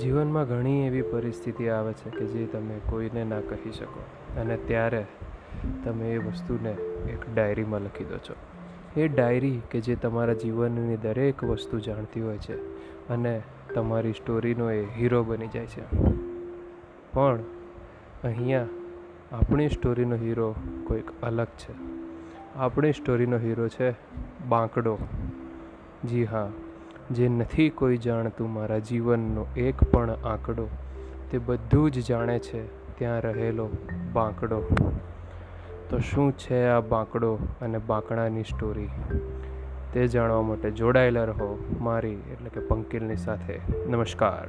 જીવનમાં ઘણી એવી પરિસ્થિતિ આવે છે કે જે તમે કોઈને ના કહી શકો. અને ત્યારે તમે એ વસ્તુને એક ડાયરીમાં લખી દો છો. એ ડાયરી કે જે તમારા જીવનની દરેક વસ્તુ જાણતી હોય છે અને તમારી સ્ટોરીનો એ હીરો બની જાય છે. પણ અહીંયા આપણી સ્ટોરીનો હીરો કોઈક અલગ છે. આપણી સ્ટોરીનો હીરો છે બાંકડો. જી હા જે નથી કોઈ જાણતું મારા જીવનનો એક પણ આંકડો, તે બધું જ જાણે છે, ત્યાં રહેલો બાંકડો. તો શું છે આ બાંકડો અને બાંકડાની સ્ટોરી તે જાણવા માટે જોડાયેલા રહો મારી, એટલે કે પંકિલની સાથે. નમસ્કાર.